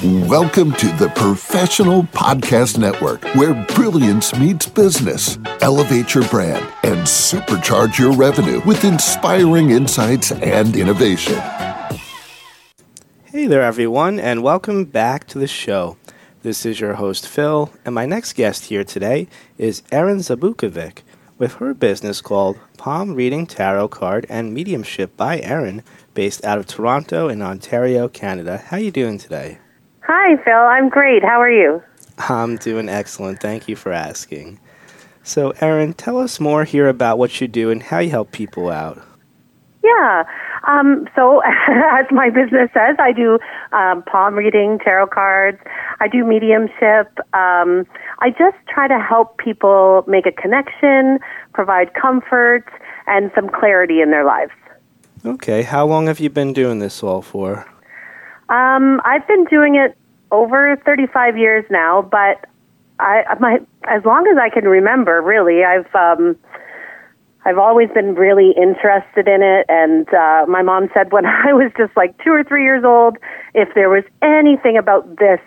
Welcome to the Professional Podcast Network, where brilliance meets business. Elevate your brand and supercharge your revenue with inspiring insights and innovation. Hey there, everyone, and welcome back to the show. This is your host, Phil, and my next guest here today is Erin Zabukovec with her business called Palm Reading Tarot Card and Mediumship by Erin, based out of Toronto in Ontario, Canada. How you doing today? Hi, Phil. I'm great. How are you? I'm doing excellent. Thank you for asking. So, Erin, tell us more here about what you do and how you help people out. Yeah. Um, so, as my business says, I do um, palm reading, tarot cards. I do mediumship. Um, I just try to help people make a connection, provide comfort, and some clarity in their lives. Okay. How long have you been doing this all for? Um, I've been doing it over 35 years now, but I my as long as I can remember, really, I've um, I've always been really interested in it. And uh, my mom said when I was just like two or three years old, if there was anything about this,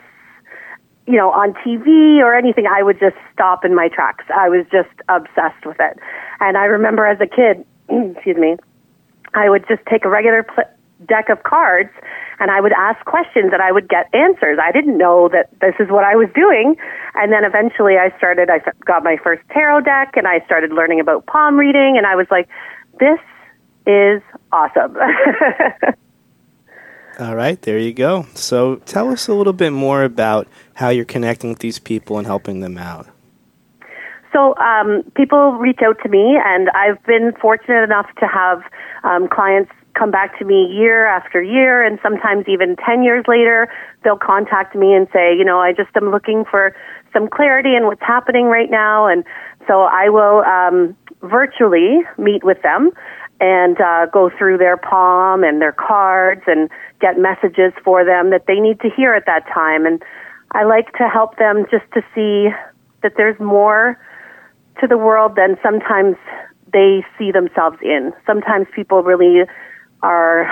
you know, on TV or anything, I would just stop in my tracks. I was just obsessed with it. And I remember as a kid, excuse me, I would just take a regular pl- deck of cards and I would ask questions and I would get answers. I didn't know that this is what I was doing. And then eventually I started, I got my first tarot deck and I started learning about palm reading and I was like, this is awesome. All right, there you go. So tell us a little bit more about how you're connecting with these people and helping them out. So um, people reach out to me, and I've been fortunate enough to have um, clients come back to me year after year and sometimes even 10 years later they'll contact me and say you know i just am looking for some clarity in what's happening right now and so i will um, virtually meet with them and uh, go through their palm and their cards and get messages for them that they need to hear at that time and i like to help them just to see that there's more to the world than sometimes they see themselves in. Sometimes people really are,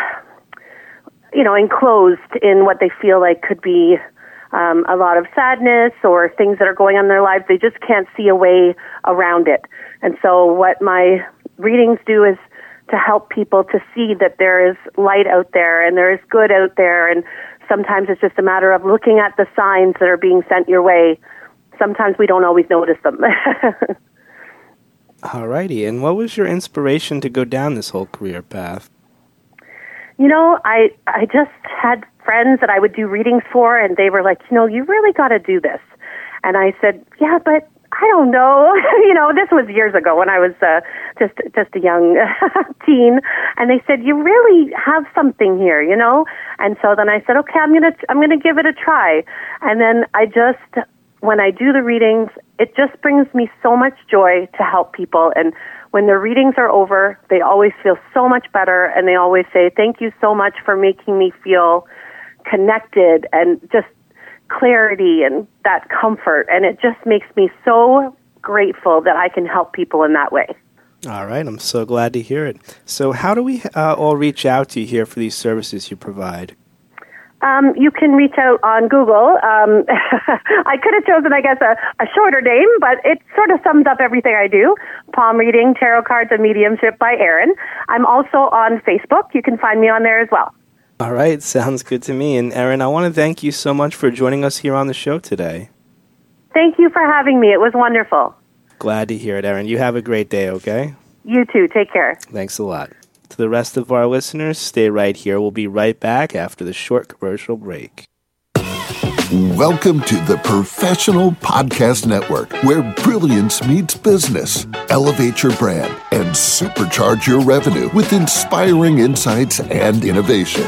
you know, enclosed in what they feel like could be um, a lot of sadness or things that are going on in their lives. They just can't see a way around it. And so, what my readings do is to help people to see that there is light out there and there is good out there. And sometimes it's just a matter of looking at the signs that are being sent your way. Sometimes we don't always notice them. Alrighty, and what was your inspiration to go down this whole career path? You know, I I just had friends that I would do readings for, and they were like, you know, you really got to do this. And I said, yeah, but I don't know. you know, this was years ago when I was uh, just just a young teen, and they said, you really have something here, you know. And so then I said, okay, I'm gonna I'm gonna give it a try. And then I just when I do the readings, it just brings me so much joy to help people and when their readings are over, they always feel so much better and they always say, Thank you so much for making me feel connected and just clarity and that comfort. And it just makes me so grateful that I can help people in that way. All right, I'm so glad to hear it. So, how do we uh, all reach out to you here for these services you provide? Um, you can reach out on Google. Um, I could have chosen, I guess, a, a shorter name, but it sort of sums up everything I do. Palm reading, tarot cards, and mediumship by Erin. I'm also on Facebook. You can find me on there as well. All right, sounds good to me. And Erin, I want to thank you so much for joining us here on the show today. Thank you for having me. It was wonderful. Glad to hear it, Erin. You have a great day, okay? You too. Take care. Thanks a lot. To the rest of our listeners, stay right here. We'll be right back after the short commercial break. Welcome to the Professional Podcast Network, where brilliance meets business. Elevate your brand and supercharge your revenue with inspiring insights and innovation.